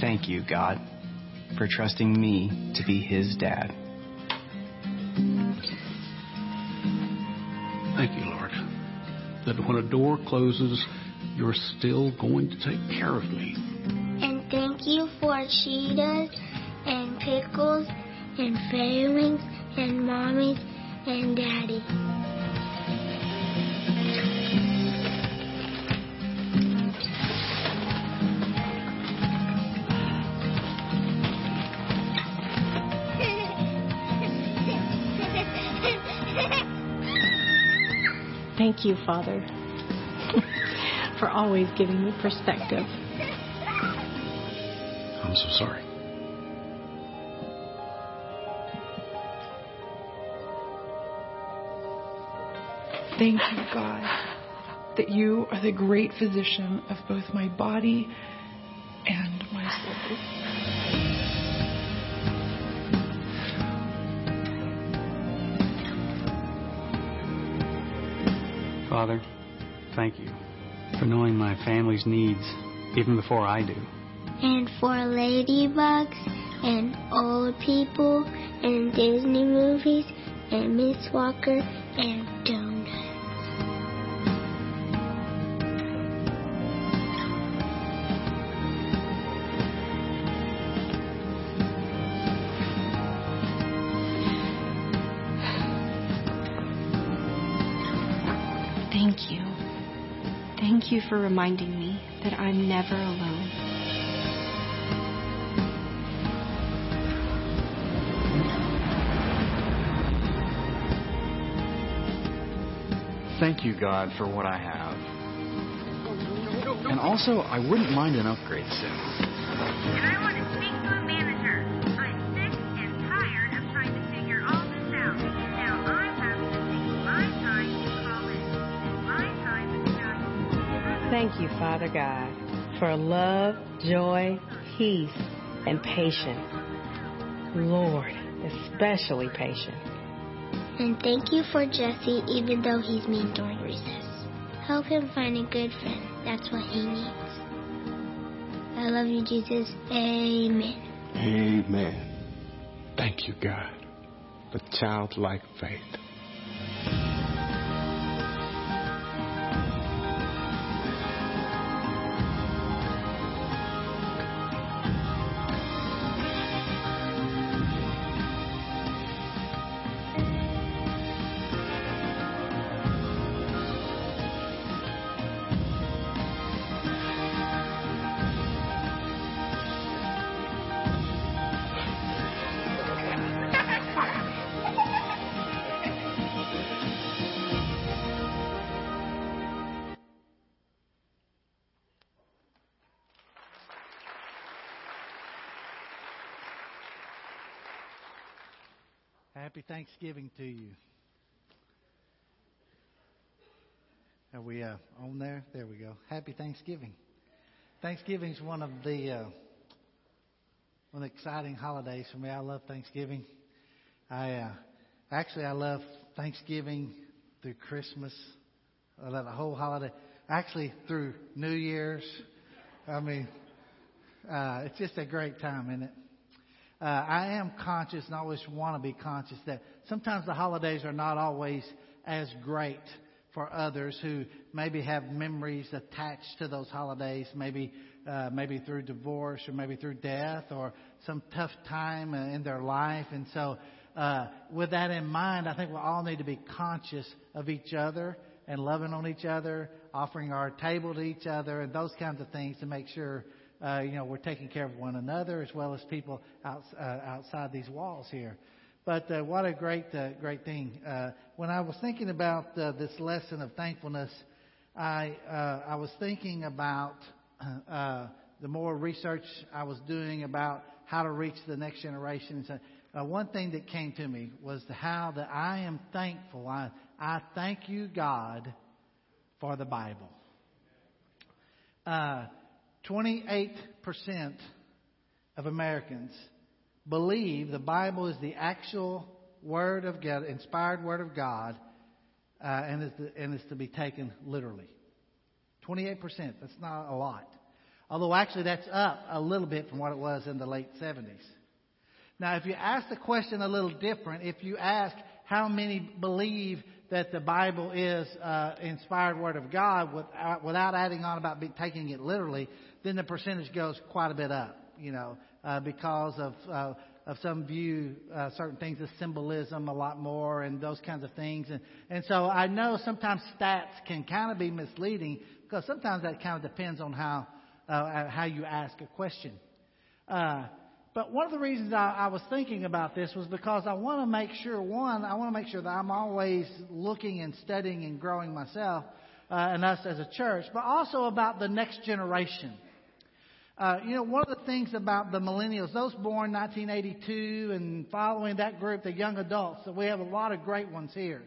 Thank you, God, for trusting me to be his dad. Thank you, Lord, that when a door closes, you're still going to take care of me. And thank you for cheetahs and pickles and failings and mommies and daddy. Thank you, Father, for always giving me perspective. I'm so sorry. Thank you, God, that you are the great physician of both my body and my soul. Father, thank you for knowing my family's needs even before I do. and for ladybugs and old people and Disney movies and Miss Walker and donuts. For reminding me that I'm never alone. Thank you, God, for what I have. And also, I wouldn't mind an upgrade soon. Thank you, Father God, for love, joy, peace, and patience. Lord, especially patience. And thank you for Jesse, even though he's mean during recess. Help him find a good friend. That's what he needs. I love you, Jesus. Amen. Amen. Thank you, God, for childlike faith. Happy Thanksgiving to you. Are we uh, on there? There we go. Happy Thanksgiving. Thanksgiving is one of the uh, one of the exciting holidays for me. I love Thanksgiving. I uh, actually I love Thanksgiving through Christmas. I love the whole holiday. Actually, through New Year's. I mean, uh, it's just a great time, isn't it? Uh, I am conscious and always want to be conscious that sometimes the holidays are not always as great for others who maybe have memories attached to those holidays, maybe uh, maybe through divorce or maybe through death or some tough time uh, in their life. And so, uh, with that in mind, I think we all need to be conscious of each other and loving on each other, offering our table to each other, and those kinds of things to make sure uh, you know, we're taking care of one another as well as people out, uh, outside these walls here. But uh, what a great, uh, great thing! Uh, when I was thinking about uh, this lesson of thankfulness, I uh, I was thinking about uh, the more research I was doing about how to reach the next generation. Uh, one thing that came to me was how that I am thankful. I I thank you, God, for the Bible. Uh, 28% of Americans believe the Bible is the actual Word of God, inspired Word of God, uh, and, is to, and is to be taken literally. 28%, that's not a lot. Although actually that's up a little bit from what it was in the late 70s. Now, if you ask the question a little different, if you ask how many believe that the Bible is uh, inspired Word of God without, without adding on about taking it literally, then the percentage goes quite a bit up, you know, uh, because of uh, of some view uh, certain things as symbolism a lot more and those kinds of things. And, and so I know sometimes stats can kind of be misleading because sometimes that kind of depends on how, uh, how you ask a question. Uh, but one of the reasons I, I was thinking about this was because I want to make sure, one, I want to make sure that I'm always looking and studying and growing myself uh, and us as a church, but also about the next generation. Uh, you know, one of the things about the millennials, those born 1982 and following that group, the young adults, that we have a lot of great ones here,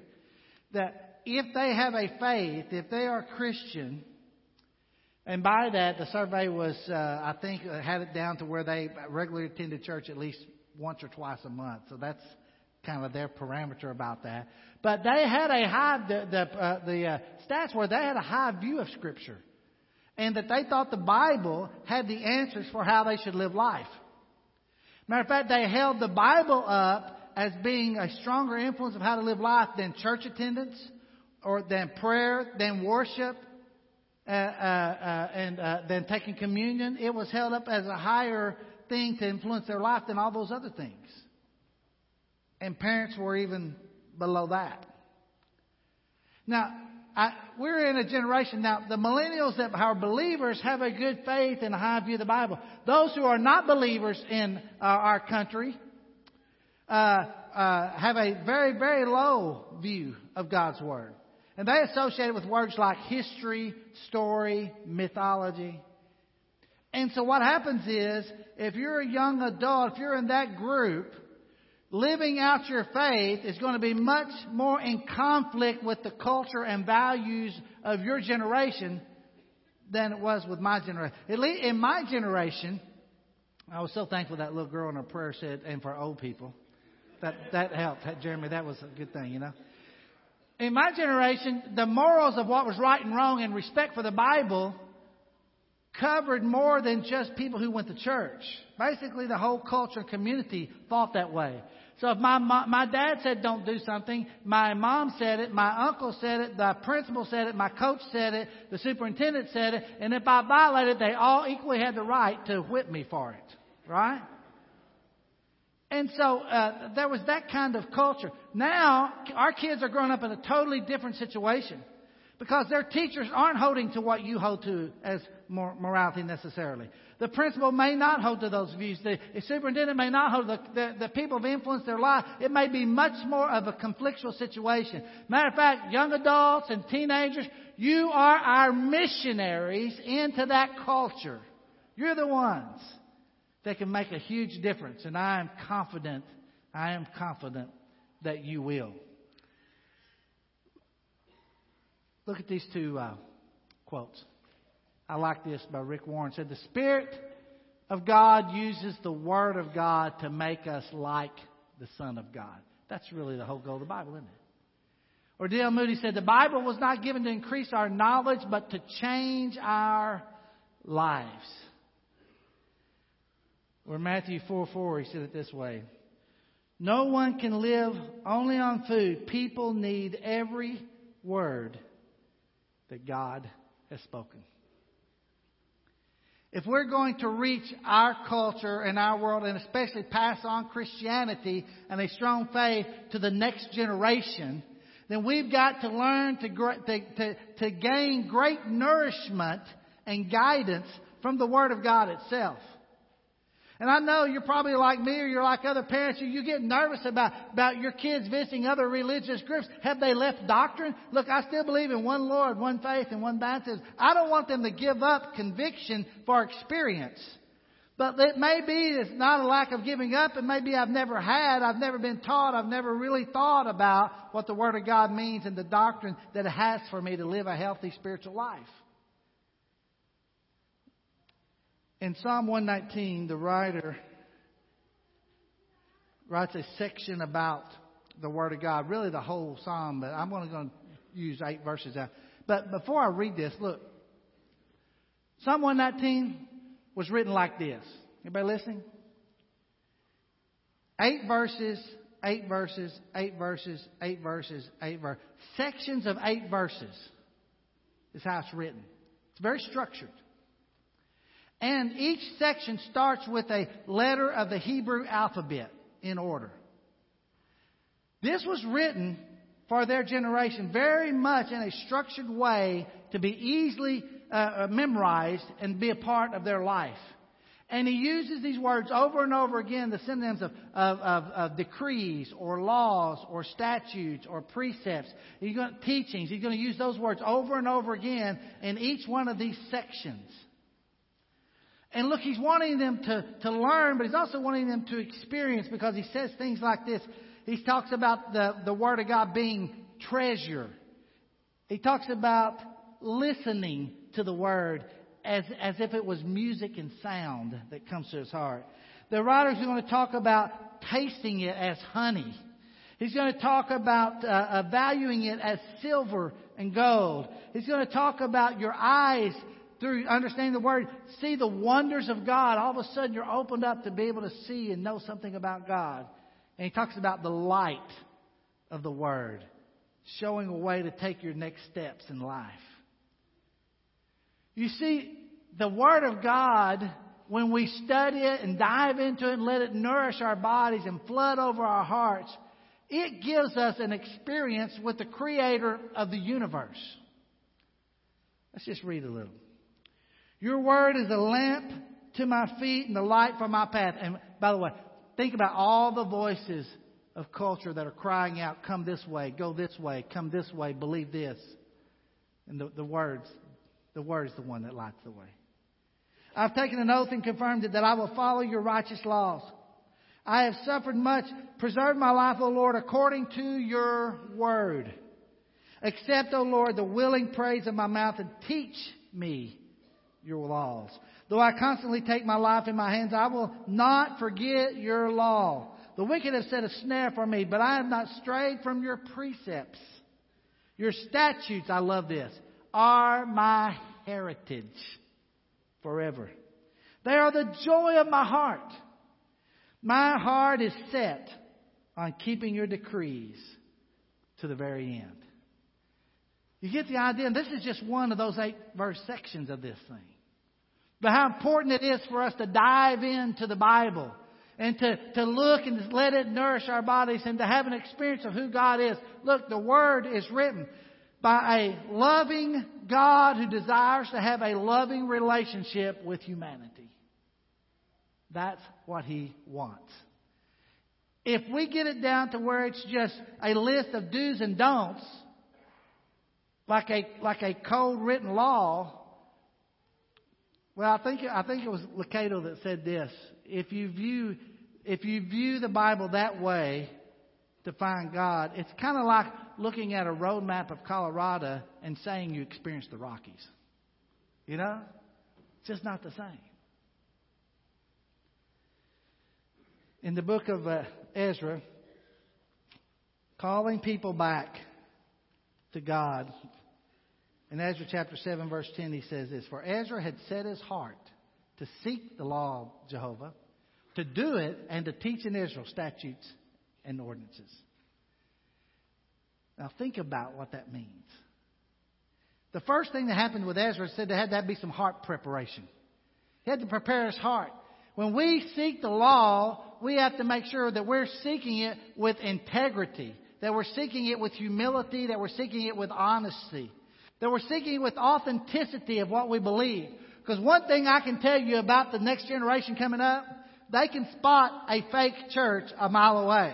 that if they have a faith, if they are Christian, and by that, the survey was, uh, I think, uh, had it down to where they regularly attended church at least once or twice a month. So that's kind of their parameter about that. But they had a high, the, the, uh, the uh, stats were they had a high view of Scripture and that they thought the Bible had the answers for how they should live life. Matter of fact, they held the Bible up as being a stronger influence of how to live life than church attendance, or than prayer, than worship, uh, uh, uh, and uh, than taking communion. It was held up as a higher thing to influence their life than all those other things. And parents were even below that. Now, I, we're in a generation now, the millennials that are believers have a good faith and a high view of the Bible. Those who are not believers in uh, our country uh, uh, have a very, very low view of God's Word. And they associate it with words like history, story, mythology. And so what happens is, if you're a young adult, if you're in that group, living out your faith is going to be much more in conflict with the culture and values of your generation than it was with my generation. At least in my generation, I was so thankful that little girl in her prayer said, and for old people. That, that helped. Jeremy, that was a good thing, you know. In my generation, the morals of what was right and wrong and respect for the Bible covered more than just people who went to church. Basically, the whole culture and community thought that way. So if my my dad said don't do something, my mom said it, my uncle said it, the principal said it, my coach said it, the superintendent said it, and if I violated, they all equally had the right to whip me for it, right? And so uh, there was that kind of culture. Now our kids are growing up in a totally different situation because their teachers aren't holding to what you hold to as morality necessarily. The principal may not hold to those views. The superintendent may not hold. The, the, the people have influenced their life. It may be much more of a conflictual situation. Matter of fact, young adults and teenagers, you are our missionaries into that culture. You're the ones that can make a huge difference. And I am confident, I am confident that you will. Look at these two uh, quotes. I like this by Rick Warren. It said, The Spirit of God uses the Word of God to make us like the Son of God. That's really the whole goal of the Bible, isn't it? Or D.L. Moody said, The Bible was not given to increase our knowledge, but to change our lives. Or Matthew 4 4, he said it this way No one can live only on food. People need every word that God has spoken. If we're going to reach our culture and our world, and especially pass on Christianity and a strong faith to the next generation, then we've got to learn to, to, to, to gain great nourishment and guidance from the Word of God itself. And I know you're probably like me or you're like other parents. You get nervous about, about your kids visiting other religious groups. Have they left doctrine? Look, I still believe in one Lord, one faith, and one baptism. I don't want them to give up conviction for experience. But it may be it's not a lack of giving up. It may be I've never had, I've never been taught, I've never really thought about what the Word of God means and the doctrine that it has for me to live a healthy spiritual life. In Psalm 119, the writer writes a section about the Word of God, really the whole psalm, but I'm only going to use eight verses out. But before I read this, look. Psalm 119, was written like this. Everybody listening? Eight verses, eight verses, eight verses, eight verses, eight verses. Sections of eight verses is how it's written. It's very structured. And each section starts with a letter of the Hebrew alphabet in order. This was written for their generation very much in a structured way to be easily uh, memorized and be a part of their life. And he uses these words over and over again, the synonyms of, of, of, of decrees or laws or statutes or precepts. He's going, teachings. He's going to use those words over and over again in each one of these sections. And look, he's wanting them to, to learn, but he's also wanting them to experience because he says things like this. He talks about the, the Word of God being treasure. He talks about listening to the Word as, as if it was music and sound that comes to his heart. The writer's going to talk about tasting it as honey. He's going to talk about uh, uh, valuing it as silver and gold. He's going to talk about your eyes through understanding the word, see the wonders of God. All of a sudden, you're opened up to be able to see and know something about God. And he talks about the light of the word, showing a way to take your next steps in life. You see, the Word of God, when we study it and dive into it and let it nourish our bodies and flood over our hearts, it gives us an experience with the Creator of the universe. Let's just read a little. Your Word is a lamp to my feet and the light for my path. And by the way, think about all the voices of culture that are crying out, come this way, go this way, come this way, believe this. And the, the words, the word is the one that lights the way. I've taken an oath and confirmed it that I will follow your righteous laws. I have suffered much. Preserve my life, O Lord, according to your word. Accept, O Lord, the willing praise of my mouth and teach me your laws. Though I constantly take my life in my hands, I will not forget your law. The wicked have set a snare for me, but I have not strayed from your precepts. Your statutes, I love this, are my heritage forever. They are the joy of my heart. My heart is set on keeping your decrees to the very end. You get the idea? And this is just one of those eight verse sections of this thing. But how important it is for us to dive into the Bible and to, to look and let it nourish our bodies and to have an experience of who God is. Look, the Word is written by a loving God who desires to have a loving relationship with humanity. That's what He wants. If we get it down to where it's just a list of do's and don'ts, like a, like a code written law, well, I think, I think it was Lucado that said this. If you view, if you view the Bible that way to find God, it's kind of like looking at a road map of Colorado and saying you experienced the Rockies. You know? It's just not the same. In the book of uh, Ezra, calling people back to God, in Ezra chapter 7, verse 10, he says this For Ezra had set his heart to seek the law of Jehovah, to do it, and to teach in Israel statutes and ordinances. Now, think about what that means. The first thing that happened with Ezra said there had to be some heart preparation. He had to prepare his heart. When we seek the law, we have to make sure that we're seeking it with integrity, that we're seeking it with humility, that we're seeking it with honesty, that we're seeking with authenticity of what we believe. Because one thing I can tell you about the next generation coming up, they can spot a fake church a mile away.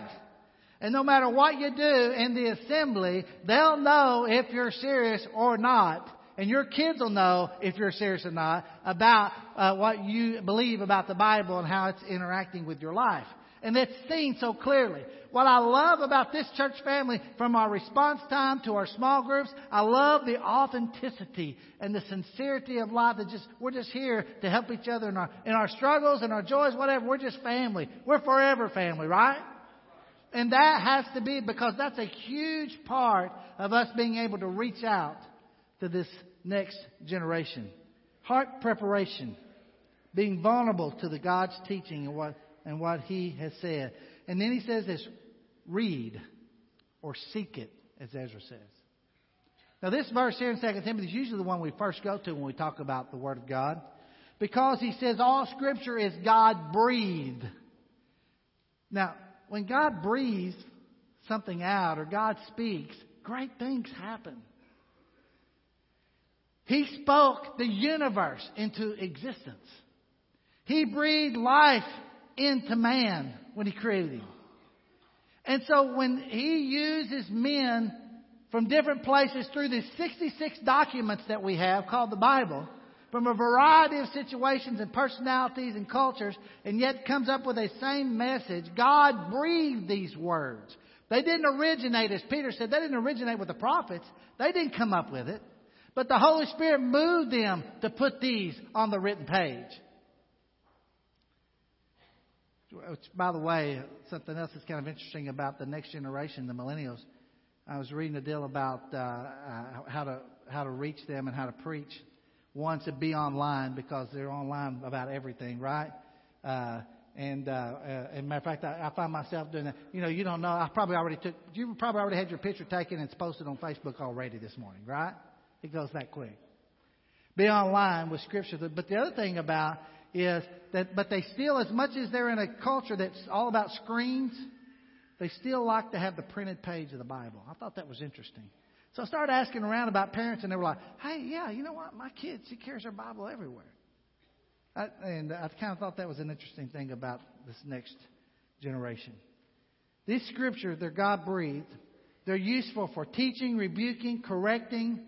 And no matter what you do in the assembly, they'll know if you're serious or not. And your kids will know if you're serious or not about uh, what you believe about the Bible and how it's interacting with your life. And it's seen so clearly. What I love about this church family, from our response time to our small groups, I love the authenticity and the sincerity of life. That just we're just here to help each other in our in our struggles and our joys, whatever. We're just family. We're forever family, right? And that has to be because that's a huge part of us being able to reach out to this next generation. Heart preparation. being vulnerable to the God's teaching and what, and what He has said. And then he says this read or seek it, as Ezra says. Now, this verse here in 2 Timothy is usually the one we first go to when we talk about the Word of God because he says all Scripture is God breathed. Now, when God breathes something out or God speaks, great things happen. He spoke the universe into existence. He breathed life into man when he created him. And so when he uses men from different places through these 66 documents that we have called the Bible, from a variety of situations and personalities and cultures, and yet comes up with a same message, God breathed these words. They didn't originate, as Peter said, they didn't originate with the prophets. They didn't come up with it. But the Holy Spirit moved them to put these on the written page. Which, by the way, something else that's kind of interesting about the next generation, the millennials. I was reading a deal about uh, uh, how to how to reach them and how to preach. One to be online because they're online about everything, right? Uh, and uh, uh, as a matter of fact, I, I find myself doing that. You know, you don't know. I probably already took. You probably already had your picture taken and it's posted on Facebook already this morning, right? It goes that quick. Be online with Scripture. But the other thing about is that, but they still, as much as they're in a culture that's all about screens, they still like to have the printed page of the Bible. I thought that was interesting. So I started asking around about parents, and they were like, hey, yeah, you know what? My kid, she carries her Bible everywhere. I, and I kind of thought that was an interesting thing about this next generation. These scriptures, they're God breathed. They're useful for teaching, rebuking, correcting,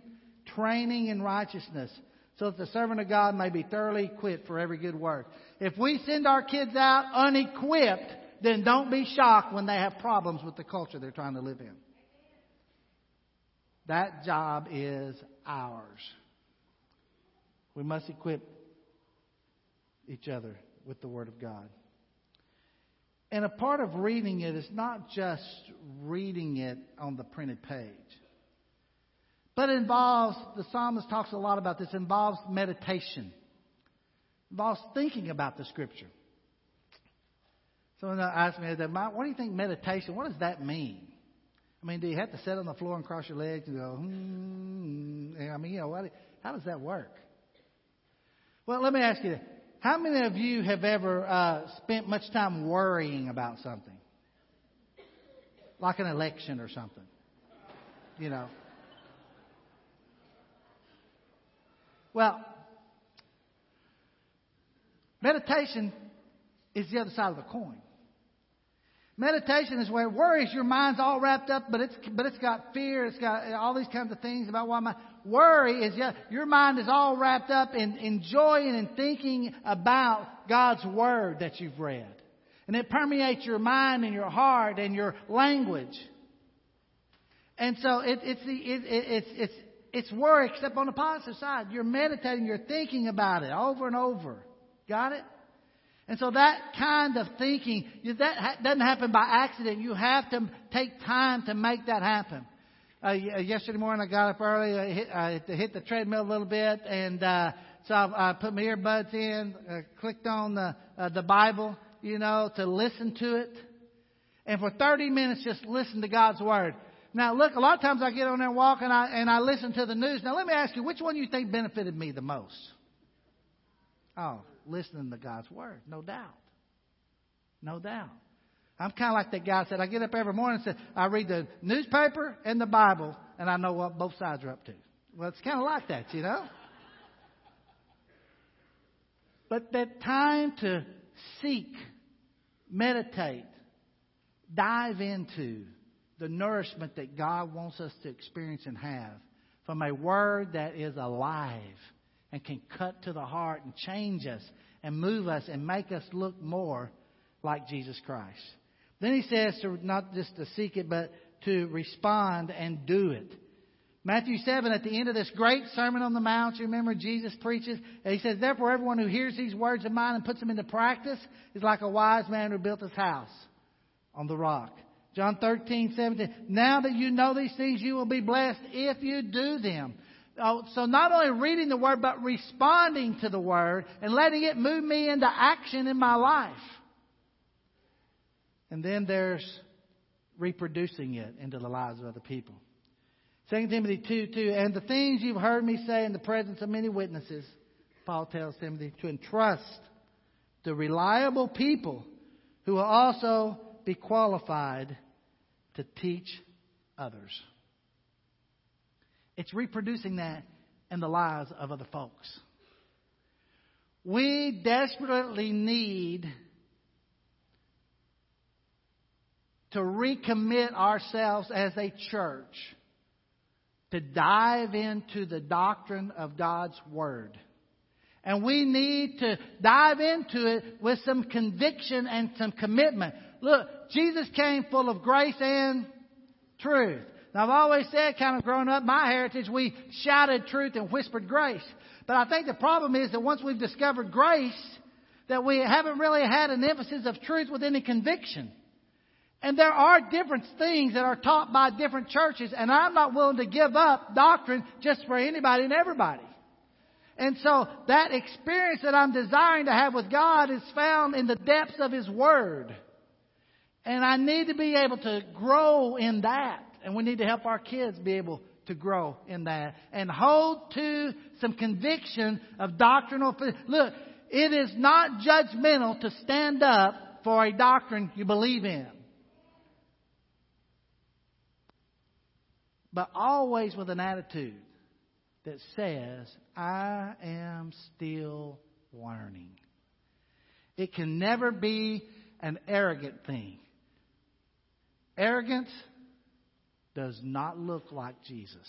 training in righteousness so that the servant of God may be thoroughly equipped for every good work. If we send our kids out unequipped, then don't be shocked when they have problems with the culture they're trying to live in. That job is ours. We must equip each other with the Word of God. And a part of reading it is not just reading it on the printed page. But it involves, the psalmist talks a lot about this, involves meditation. involves thinking about the scripture. Someone asked me, what do you think meditation, what does that mean? I mean, do you have to sit on the floor and cross your legs and go, hmm? I mean, you know, what, how does that work? Well, let me ask you, how many of you have ever uh, spent much time worrying about something? Like an election or something. You know. Well, meditation is the other side of the coin. Meditation is where worries your mind's all wrapped up, but it's but it's got fear, it's got all these kinds of things about why my worry is yeah, your mind is all wrapped up in enjoying and thinking about God's word that you've read, and it permeates your mind and your heart and your language. And so it, it's the it, it, it's it's it's worry, except on the positive side. You're meditating, you're thinking about it over and over. Got it? And so that kind of thinking, that doesn't happen by accident. You have to take time to make that happen. Uh, yesterday morning I got up early, I hit, I hit the treadmill a little bit, and uh, so I, I put my earbuds in, uh, clicked on the uh, the Bible, you know, to listen to it, and for 30 minutes just listen to God's word. Now, look, a lot of times I get on there and walk and I, and I listen to the news. Now, let me ask you, which one you think benefited me the most? Oh, listening to God's Word, no doubt. No doubt. I'm kind of like that guy said, I get up every morning and say, I read the newspaper and the Bible, and I know what both sides are up to. Well, it's kind of like that, you know? But that time to seek, meditate, dive into, the nourishment that God wants us to experience and have from a word that is alive and can cut to the heart and change us and move us and make us look more like Jesus Christ. Then he says to not just to seek it, but to respond and do it. Matthew 7, at the end of this great Sermon on the Mount, you remember Jesus preaches, and he says, Therefore, everyone who hears these words of mine and puts them into practice is like a wise man who built his house on the rock. John 13, 17. Now that you know these things, you will be blessed if you do them. Oh, so not only reading the Word, but responding to the Word and letting it move me into action in my life. And then there's reproducing it into the lives of other people. 2 Timothy 2 2. And the things you've heard me say in the presence of many witnesses, Paul tells Timothy to entrust to reliable people who will also be qualified to teach others. It's reproducing that in the lives of other folks. We desperately need to recommit ourselves as a church to dive into the doctrine of God's Word. And we need to dive into it with some conviction and some commitment. Look, Jesus came full of grace and truth. Now, I've always said, kind of growing up, my heritage, we shouted truth and whispered grace. But I think the problem is that once we've discovered grace, that we haven't really had an emphasis of truth with any conviction. And there are different things that are taught by different churches, and I'm not willing to give up doctrine just for anybody and everybody. And so that experience that I'm desiring to have with God is found in the depths of His Word. And I need to be able to grow in that. And we need to help our kids be able to grow in that. And hold to some conviction of doctrinal. Look, it is not judgmental to stand up for a doctrine you believe in. but always with an attitude that says, I am still learning. It can never be an arrogant thing. Arrogance does not look like Jesus.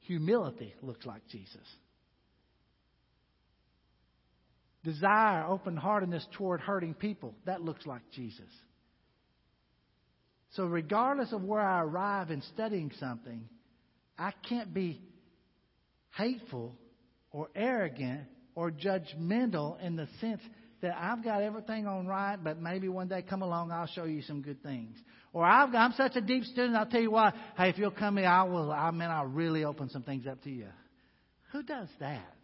Humility looks like Jesus. Desire, open heartedness toward hurting people, that looks like Jesus. So, regardless of where I arrive in studying something, I can't be hateful or arrogant or judgmental in the sense that I've got everything on right, but maybe one day come along, I'll show you some good things. Or I've got, I'm such a deep student, I'll tell you what, hey, if you'll come here, I will, I mean, I'll really open some things up to you. Who does that?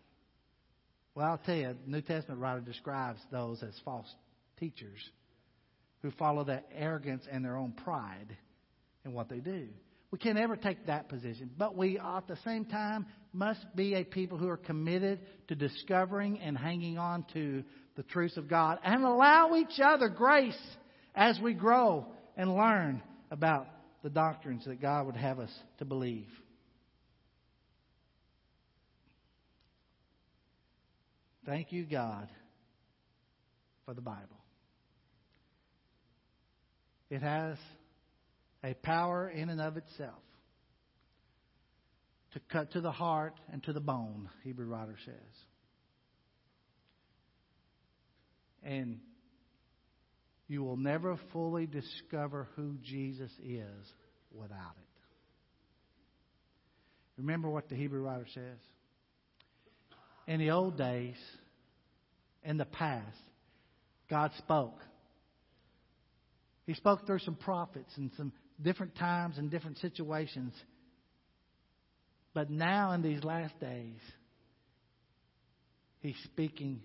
Well, I'll tell you, New Testament writer describes those as false teachers who follow that arrogance and their own pride in what they do. We can't ever take that position. But we, at the same time, must be a people who are committed to discovering and hanging on to the truths of God and allow each other grace as we grow and learn about the doctrines that God would have us to believe. Thank you, God, for the Bible. It has a power in and of itself to cut to the heart and to the bone, Hebrew writer says. And you will never fully discover who Jesus is without it. Remember what the Hebrew writer says? In the old days, in the past, God spoke he spoke through some prophets and some different times and different situations. But now, in these last days, He's speaking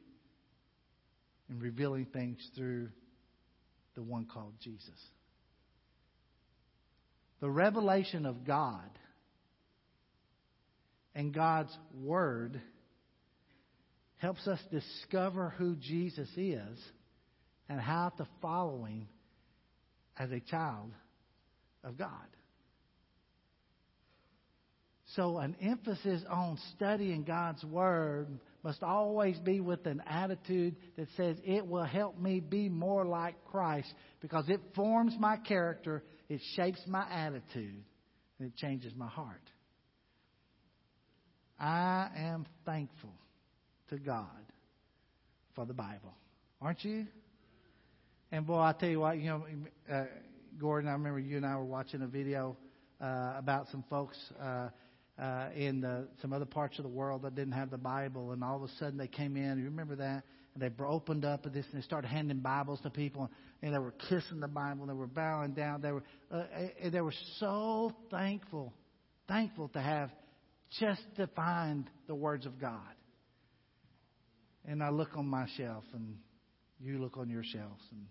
and revealing things through the one called Jesus. The revelation of God and God's Word helps us discover who Jesus is and how to follow Him as a child of God. So, an emphasis on studying God's Word must always be with an attitude that says it will help me be more like Christ because it forms my character, it shapes my attitude, and it changes my heart. I am thankful to God for the Bible. Aren't you? And boy, I tell you what, you know, uh, Gordon, I remember you and I were watching a video uh, about some folks uh, uh, in the, some other parts of the world that didn't have the Bible, and all of a sudden they came in. You remember that? And they opened up and this, and they started handing Bibles to people, and they were kissing the Bible, they were bowing down. They were, uh, they were so thankful, thankful to have just to find the words of God. And I look on my shelf, and you look on your shelves, and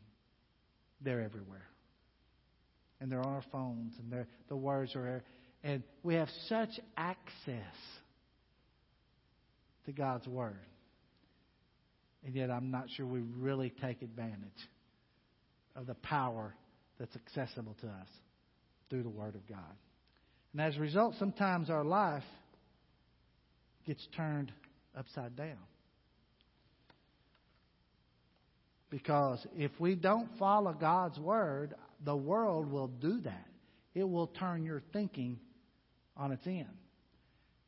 they're everywhere. And they're on our phones, and the words are, and we have such access to God's Word. And yet, I'm not sure we really take advantage of the power that's accessible to us through the Word of God. And as a result, sometimes our life gets turned upside down. Because if we don't follow God's Word, the world will do that. It will turn your thinking on its end.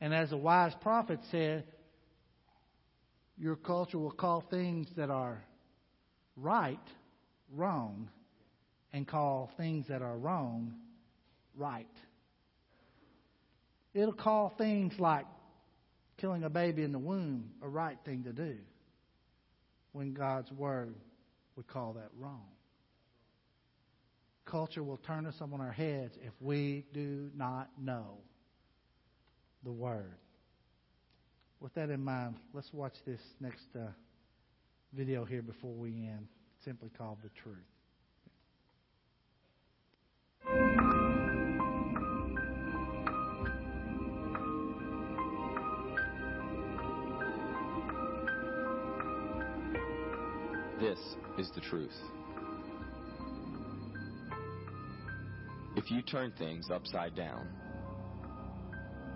And as a wise prophet said, your culture will call things that are right wrong and call things that are wrong right. It'll call things like killing a baby in the womb a right thing to do when God's Word would call that wrong. Culture will turn us on our heads if we do not know the Word. With that in mind, let's watch this next uh, video here before we end, simply called The Truth. This is the truth. If you turn things upside down,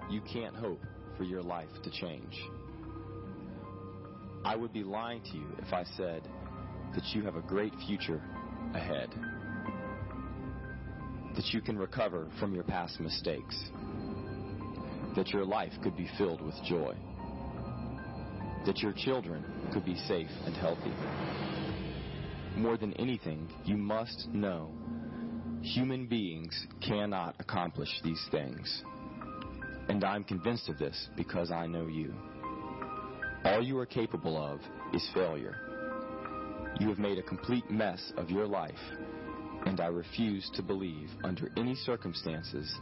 you can't hope for your life to change. I would be lying to you if I said that you have a great future ahead, that you can recover from your past mistakes, that your life could be filled with joy, that your children could be safe and healthy. More than anything, you must know human beings cannot accomplish these things. And I'm convinced of this because I know you. All you are capable of is failure. You have made a complete mess of your life, and I refuse to believe, under any circumstances,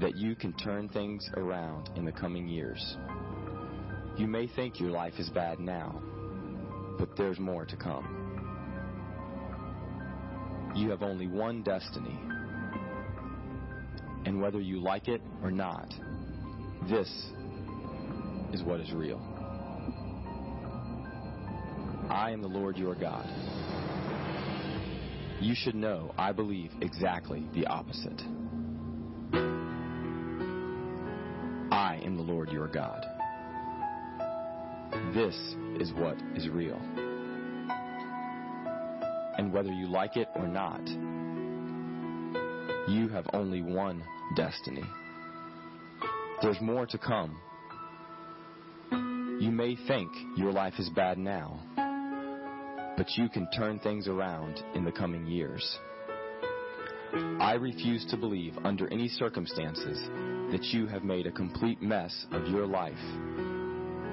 that you can turn things around in the coming years. You may think your life is bad now, but there's more to come. You have only one destiny, and whether you like it or not, this is what is real. I am the Lord your God. You should know I believe exactly the opposite. I am the Lord your God. This is what is real. And whether you like it or not, you have only one destiny. There's more to come. You may think your life is bad now, but you can turn things around in the coming years. I refuse to believe under any circumstances that you have made a complete mess of your life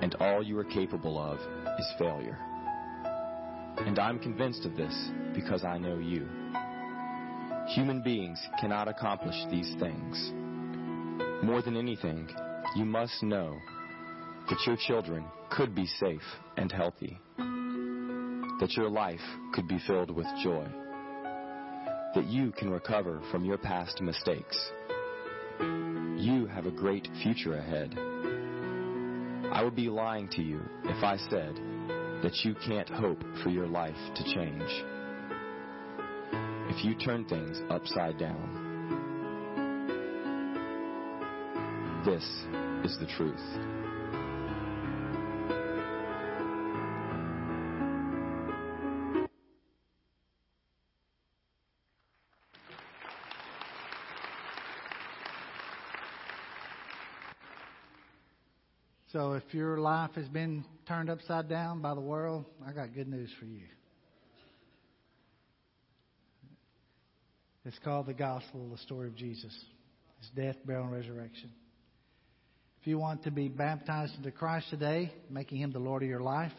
and all you are capable of is failure. And I'm convinced of this because I know you. Human beings cannot accomplish these things. More than anything, you must know that your children could be safe and healthy, that your life could be filled with joy, that you can recover from your past mistakes. You have a great future ahead. I would be lying to you if I said that you can't hope for your life to change. If you turn things upside down, this is the truth. So if your life has been turned upside down by the world, I got good news for you. It's called the gospel, the story of Jesus, his death, burial, and resurrection. If you want to be baptized into Christ today, making him the Lord of your life,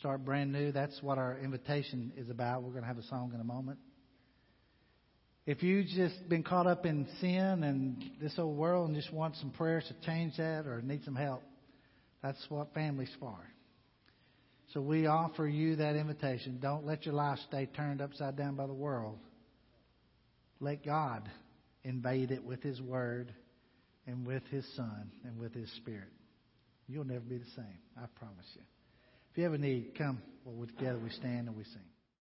start brand new, that's what our invitation is about. We're going to have a song in a moment. If you've just been caught up in sin and this old world and just want some prayers to change that or need some help, that's what family's for. So we offer you that invitation. Don't let your life stay turned upside down by the world. Let God invade it with His Word and with His Son and with His Spirit. You'll never be the same. I promise you. If you have a need, come. Well, together we stand and we sing.